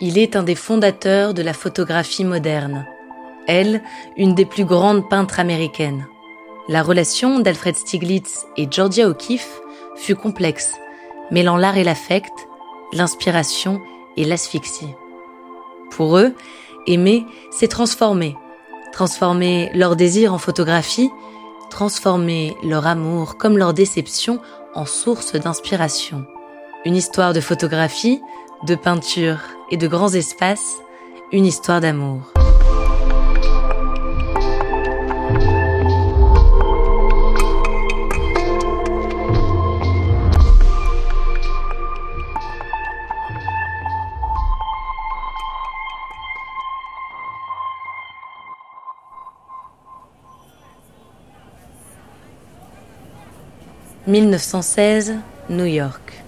Il est un des fondateurs de la photographie moderne. Elle, une des plus grandes peintres américaines. La relation d'Alfred Stieglitz et Georgia O'Keeffe fut complexe, mêlant l'art et l'affect, l'inspiration et l'asphyxie. Pour eux, aimer, c'est transformer. Transformer leur désir en photographie, transformer leur amour comme leur déception en source d'inspiration. Une histoire de photographie, de peinture et de grands espaces, une histoire d'amour. « 1916, New York.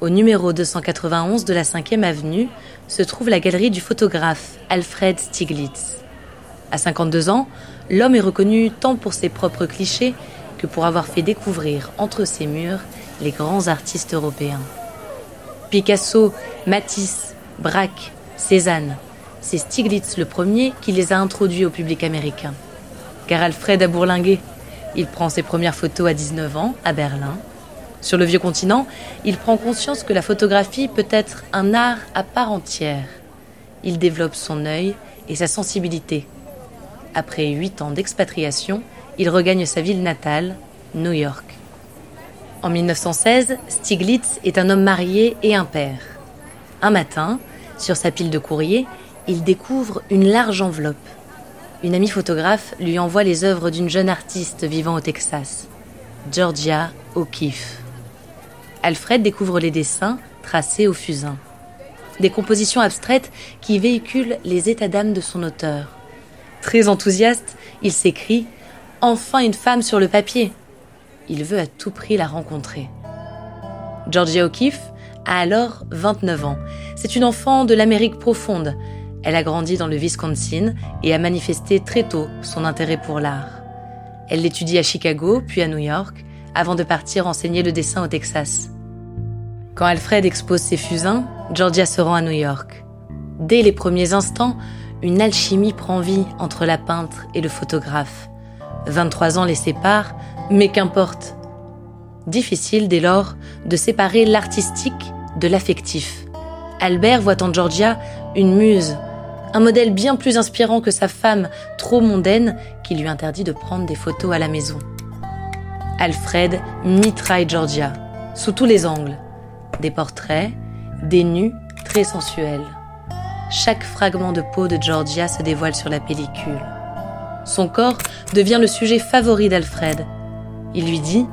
Au numéro 291 de la 5e avenue se trouve la galerie du photographe Alfred Stieglitz. À 52 ans, l'homme est reconnu tant pour ses propres clichés que pour avoir fait découvrir entre ses murs les grands artistes européens. Picasso, Matisse, Braque, Cézanne, c'est Stieglitz le premier qui les a introduits au public américain. Car Alfred a bourlingué. Il prend ses premières photos à 19 ans à Berlin sur le vieux continent, il prend conscience que la photographie peut être un art à part entière. Il développe son œil et sa sensibilité. Après huit ans d'expatriation, il regagne sa ville natale, New York. En 1916, Stiglitz est un homme marié et un père. Un matin, sur sa pile de courrier, il découvre une large enveloppe. Une amie photographe lui envoie les œuvres d'une jeune artiste vivant au Texas, Georgia O'Keeffe. Alfred découvre les dessins tracés au fusain. Des compositions abstraites qui véhiculent les états d'âme de son auteur. Très enthousiaste, il s'écrit Enfin une femme sur le papier. Il veut à tout prix la rencontrer. Georgia O'Keeffe a alors 29 ans. C'est une enfant de l'Amérique profonde. Elle a grandi dans le Wisconsin et a manifesté très tôt son intérêt pour l'art. Elle l'étudie à Chicago, puis à New York, avant de partir enseigner le dessin au Texas. Quand Alfred expose ses fusains, Georgia se rend à New York. Dès les premiers instants, une alchimie prend vie entre la peintre et le photographe. 23 ans les séparent, mais qu'importe. Difficile dès lors de séparer l'artistique de l'affectif. Albert voit en Georgia une muse, un modèle bien plus inspirant que sa femme trop mondaine qui lui interdit de prendre des photos à la maison. Alfred mitraille Georgia, sous tous les angles. Des portraits, des nus très sensuels. Chaque fragment de peau de Georgia se dévoile sur la pellicule. Son corps devient le sujet favori d'Alfred. Il lui dit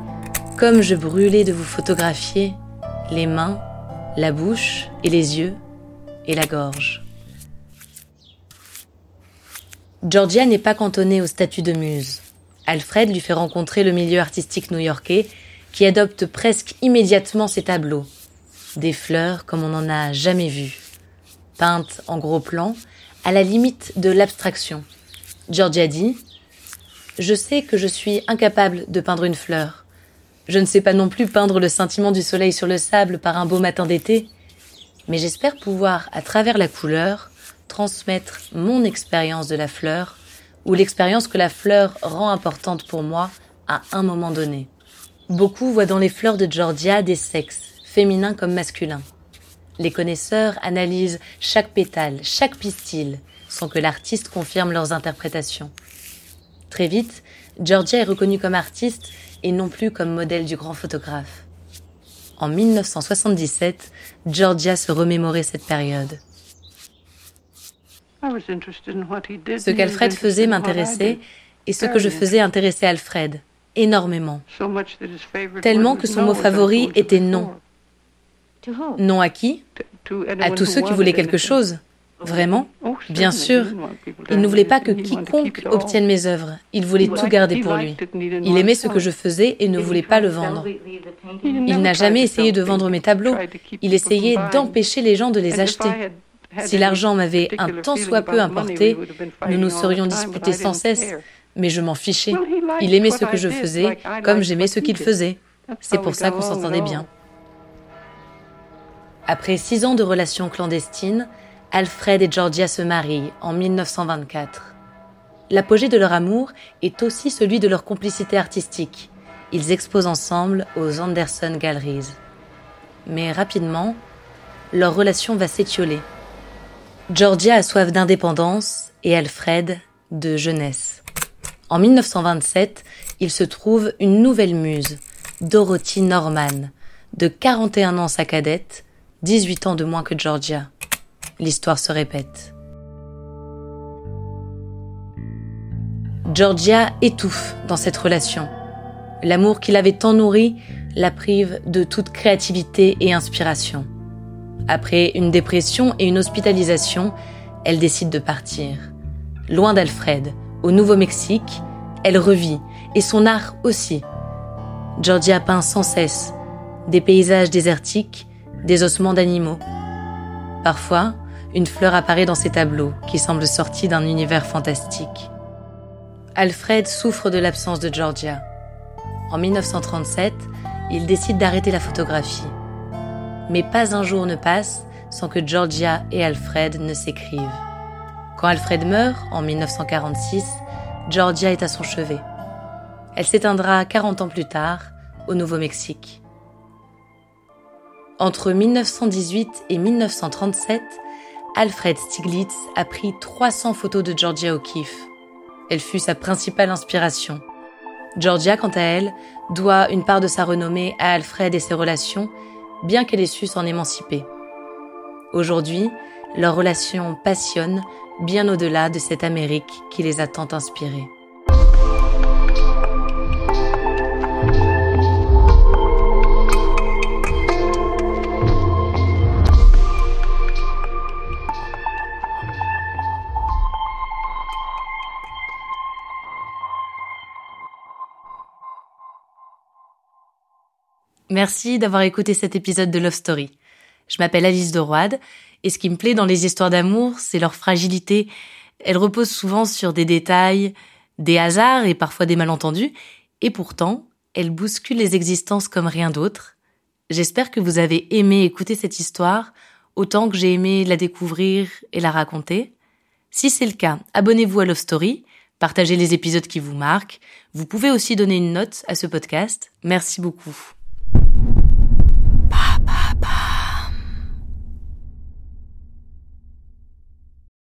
Comme je brûlais de vous photographier, les mains, la bouche et les yeux et la gorge. Georgia n'est pas cantonnée au statut de muse. Alfred lui fait rencontrer le milieu artistique new-yorkais qui adopte presque immédiatement ses tableaux. Des fleurs comme on n'en a jamais vu. Peintes en gros plan, à la limite de l'abstraction. Georgia dit Je sais que je suis incapable de peindre une fleur. Je ne sais pas non plus peindre le scintillement du soleil sur le sable par un beau matin d'été, mais j'espère pouvoir, à travers la couleur, transmettre mon expérience de la fleur ou l'expérience que la fleur rend importante pour moi à un moment donné. Beaucoup voient dans les fleurs de Georgia des sexes, féminins comme masculins. Les connaisseurs analysent chaque pétale, chaque pistil, sans que l'artiste confirme leurs interprétations. Très vite, Georgia est reconnue comme artiste et non plus comme modèle du grand photographe. En 1977, Georgia se remémorait cette période. Ce qu'Alfred faisait m'intéressait et ce que je faisais intéressait Alfred énormément. Tellement que son mot favori était non. Non à qui? À tous ceux qui voulaient quelque chose. Vraiment? Bien sûr. Il ne voulait pas que quiconque obtienne mes œuvres. Il voulait tout garder pour lui. Il aimait ce que je faisais et ne voulait pas le vendre. Il n'a jamais essayé de vendre mes tableaux. Il essayait d'empêcher les gens de les acheter. Si l'argent m'avait un tant soit peu importé, nous nous serions disputés sans cesse, mais je m'en fichais. Il aimait ce que je faisais, comme j'aimais ce qu'il faisait. C'est pour ça qu'on s'entendait bien. Après six ans de relations clandestines, Alfred et Georgia se marient en 1924. L'apogée de leur amour est aussi celui de leur complicité artistique. Ils exposent ensemble aux Anderson Galleries. Mais rapidement, leur relation va s'étioler. Georgia a soif d'indépendance et Alfred de jeunesse. En 1927, il se trouve une nouvelle muse, Dorothy Norman, de 41 ans sa cadette, 18 ans de moins que Georgia l'histoire se répète. Georgia étouffe dans cette relation. L'amour qu'il avait tant nourri la prive de toute créativité et inspiration. Après une dépression et une hospitalisation, elle décide de partir. Loin d'Alfred, au Nouveau-Mexique, elle revit, et son art aussi. Georgia peint sans cesse des paysages désertiques, des ossements d'animaux. Parfois, une fleur apparaît dans ses tableaux, qui semblent sortis d'un univers fantastique. Alfred souffre de l'absence de Georgia. En 1937, il décide d'arrêter la photographie. Mais pas un jour ne passe sans que Georgia et Alfred ne s'écrivent. Quand Alfred meurt, en 1946, Georgia est à son chevet. Elle s'éteindra 40 ans plus tard, au Nouveau-Mexique. Entre 1918 et 1937, Alfred Stiglitz a pris 300 photos de Georgia O'Keeffe. Elle fut sa principale inspiration. Georgia, quant à elle, doit une part de sa renommée à Alfred et ses relations, bien qu'elle ait su s'en émanciper. Aujourd'hui, leur relation passionne bien au-delà de cette Amérique qui les a tant inspirés. Merci d'avoir écouté cet épisode de Love Story. Je m'appelle Alice de Roide et ce qui me plaît dans les histoires d'amour, c'est leur fragilité. Elles reposent souvent sur des détails, des hasards et parfois des malentendus, et pourtant, elles bousculent les existences comme rien d'autre. J'espère que vous avez aimé écouter cette histoire autant que j'ai aimé la découvrir et la raconter. Si c'est le cas, abonnez-vous à Love Story, partagez les épisodes qui vous marquent. Vous pouvez aussi donner une note à ce podcast. Merci beaucoup.